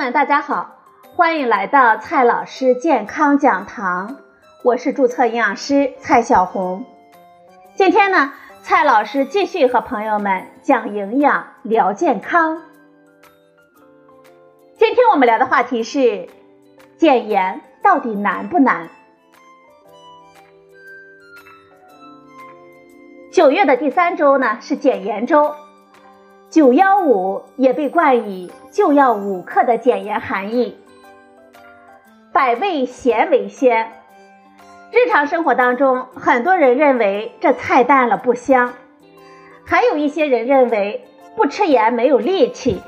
们，大家好，欢迎来到蔡老师健康讲堂，我是注册营养师蔡小红。今天呢，蔡老师继续和朋友们讲营养聊健康。今天我们聊的话题是减盐到底难不难？九月的第三周呢是减盐周。九幺五也被冠以“就要五克”的减盐含义。百味咸为先，日常生活当中，很多人认为这菜淡了不香，还有一些人认为不吃盐没有力气。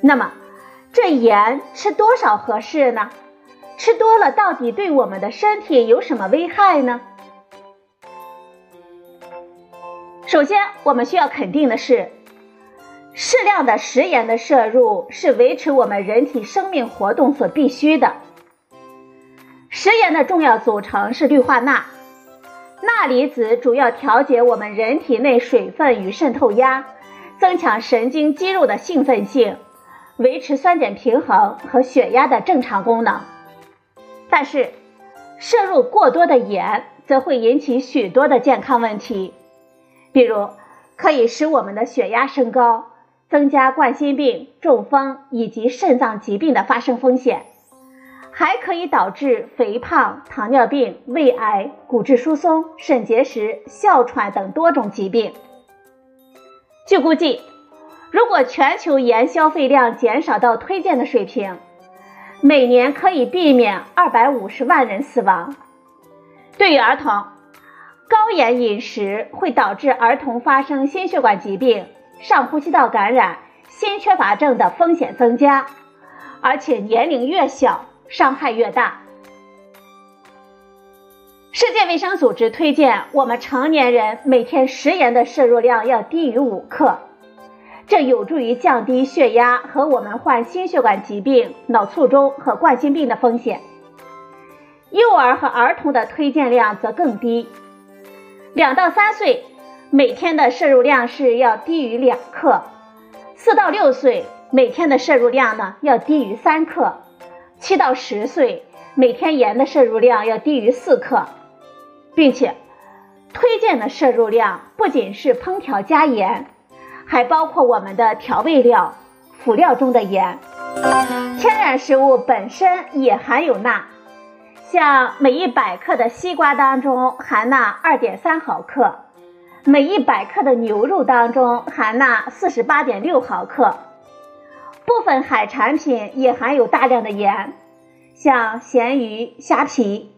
那么，这盐吃多少合适呢？吃多了到底对我们的身体有什么危害呢？首先，我们需要肯定的是。适量的食盐的摄入是维持我们人体生命活动所必须的。食盐的重要组成是氯化钠，钠离子主要调节我们人体内水分与渗透压，增强神经肌肉的兴奋性，维持酸碱平衡和血压的正常功能。但是，摄入过多的盐则会引起许多的健康问题，比如可以使我们的血压升高。增加冠心病、中风以及肾脏疾病的发生风险，还可以导致肥胖、糖尿病、胃癌、骨质疏松、肾结石、哮喘等多种疾病。据估计，如果全球盐消费量减少到推荐的水平，每年可以避免二百五十万人死亡。对于儿童，高盐饮食会导致儿童发生心血管疾病。上呼吸道感染、心缺乏症的风险增加，而且年龄越小，伤害越大。世界卫生组织推荐我们成年人每天食盐的摄入量要低于五克，这有助于降低血压和我们患心血管疾病、脑卒中和冠心病的风险。幼儿和儿童的推荐量则更低，两到三岁。每天的摄入量是要低于两克，四到六岁每天的摄入量呢要低于三克，七到十岁每天盐的摄入量要低于四克，并且推荐的摄入量不仅是烹调加盐，还包括我们的调味料、辅料中的盐。天然食物本身也含有钠，像每一百克的西瓜当中含钠二点三毫克。每一百克的牛肉当中含钠四十八点六毫克，部分海产品也含有大量的盐，像咸鱼、虾皮。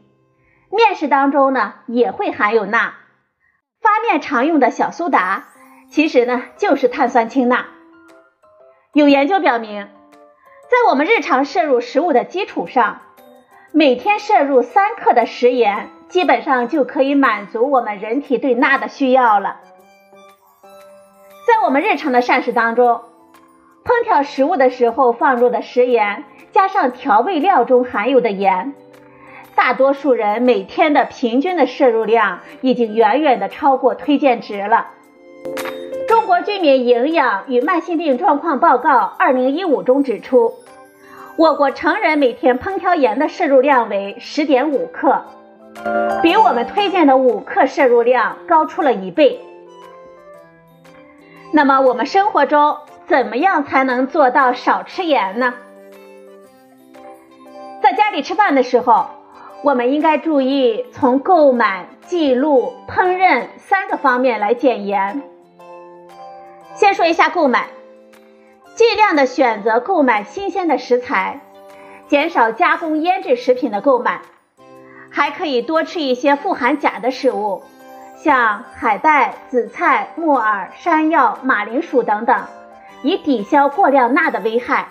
面食当中呢也会含有钠，发面常用的小苏打，其实呢就是碳酸氢钠。有研究表明，在我们日常摄入食物的基础上，每天摄入三克的食盐。基本上就可以满足我们人体对钠的需要了。在我们日常的膳食当中，烹调食物的时候放入的食盐，加上调味料中含有的盐，大多数人每天的平均的摄入量已经远远的超过推荐值了。中国居民营养与慢性病状况报告二零一五中指出，我国成人每天烹调盐的摄入量为十点五克。比我们推荐的五克摄入量高出了一倍。那么我们生活中怎么样才能做到少吃盐呢？在家里吃饭的时候，我们应该注意从购买、记录、烹饪三个方面来减盐。先说一下购买，尽量的选择购买新鲜的食材，减少加工腌制食品的购买。还可以多吃一些富含钾的食物，像海带、紫菜、木耳、山药、马铃薯等等，以抵消过量钠的危害。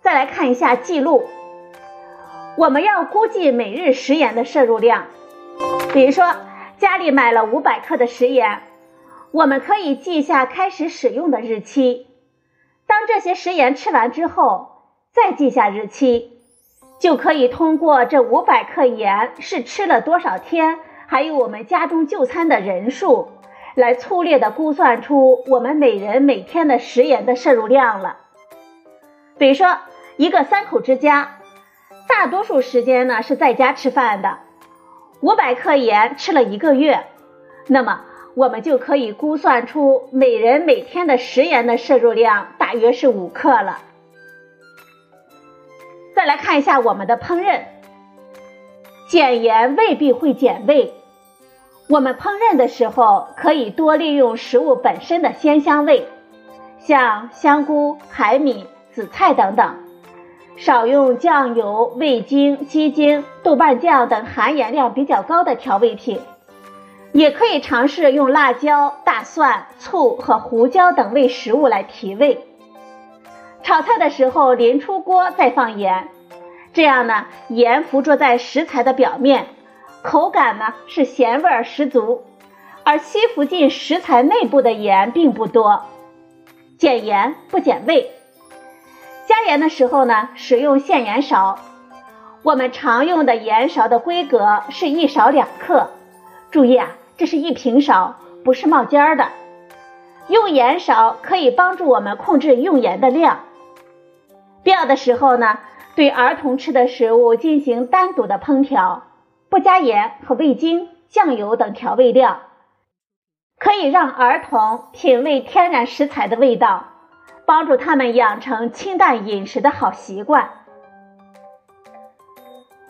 再来看一下记录，我们要估计每日食盐的摄入量。比如说，家里买了五百克的食盐，我们可以记下开始使用的日期。当这些食盐吃完之后，再记下日期。就可以通过这五百克盐是吃了多少天，还有我们家中就餐的人数，来粗略的估算出我们每人每天的食盐的摄入量了。比如说一个三口之家，大多数时间呢是在家吃饭的，五百克盐吃了一个月，那么我们就可以估算出每人每天的食盐的摄入量大约是五克了。再来看一下我们的烹饪，减盐未必会减味。我们烹饪的时候可以多利用食物本身的鲜香味，像香菇、海米、紫菜等等，少用酱油、味精、鸡精、豆瓣酱等含盐量比较高的调味品。也可以尝试用辣椒、大蒜、醋和胡椒等味食物来提味。炒菜的时候淋出锅再放盐，这样呢，盐附着在食材的表面，口感呢是咸味儿十足，而吸附进食材内部的盐并不多。减盐不减味，加盐的时候呢，使用现盐勺。我们常用的盐勺的规格是一勺两克，注意啊，这是一平勺，不是冒尖儿的。用盐勺可以帮助我们控制用盐的量。必要的时候呢，对儿童吃的食物进行单独的烹调，不加盐和味精、酱油等调味料，可以让儿童品味天然食材的味道，帮助他们养成清淡饮食的好习惯。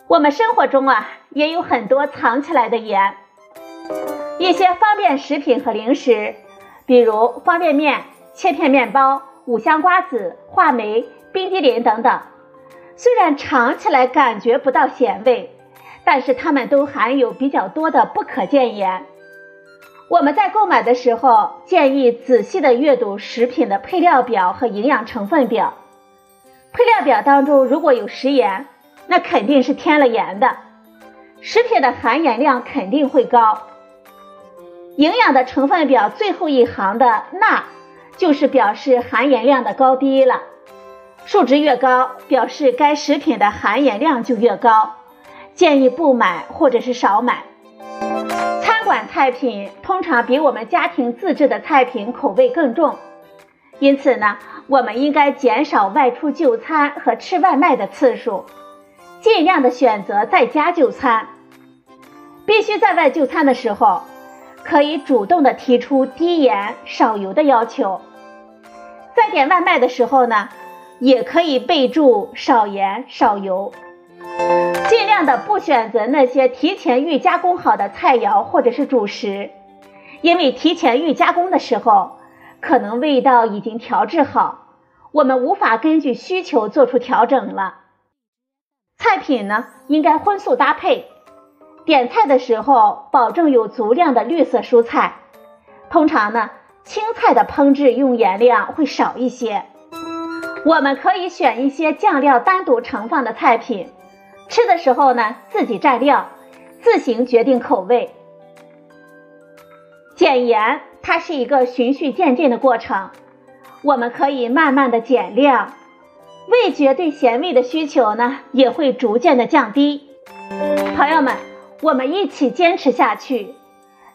我们生活中啊，也有很多藏起来的盐，一些方便食品和零食，比如方便面、切片面包、五香瓜子、话梅。冰激凌等等，虽然尝起来感觉不到咸味，但是它们都含有比较多的不可见盐。我们在购买的时候，建议仔细的阅读食品的配料表和营养成分表。配料表当中如果有食盐，那肯定是添了盐的，食品的含盐量肯定会高。营养的成分表最后一行的钠，就是表示含盐量的高低了。数值越高，表示该食品的含盐量就越高，建议不买或者是少买。餐馆菜品通常比我们家庭自制的菜品口味更重，因此呢，我们应该减少外出就餐和吃外卖的次数，尽量的选择在家就餐。必须在外就餐的时候，可以主动的提出低盐少油的要求。在点外卖的时候呢。也可以备注少盐少油，尽量的不选择那些提前预加工好的菜肴或者是主食，因为提前预加工的时候，可能味道已经调制好，我们无法根据需求做出调整了。菜品呢应该荤素搭配，点菜的时候保证有足量的绿色蔬菜，通常呢青菜的烹制用盐量会少一些。我们可以选一些酱料单独盛放的菜品，吃的时候呢自己蘸料，自行决定口味。减盐它是一个循序渐进的过程，我们可以慢慢的减量，味觉对咸味的需求呢也会逐渐的降低。朋友们，我们一起坚持下去，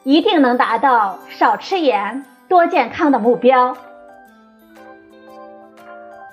一定能达到少吃盐、多健康的目标。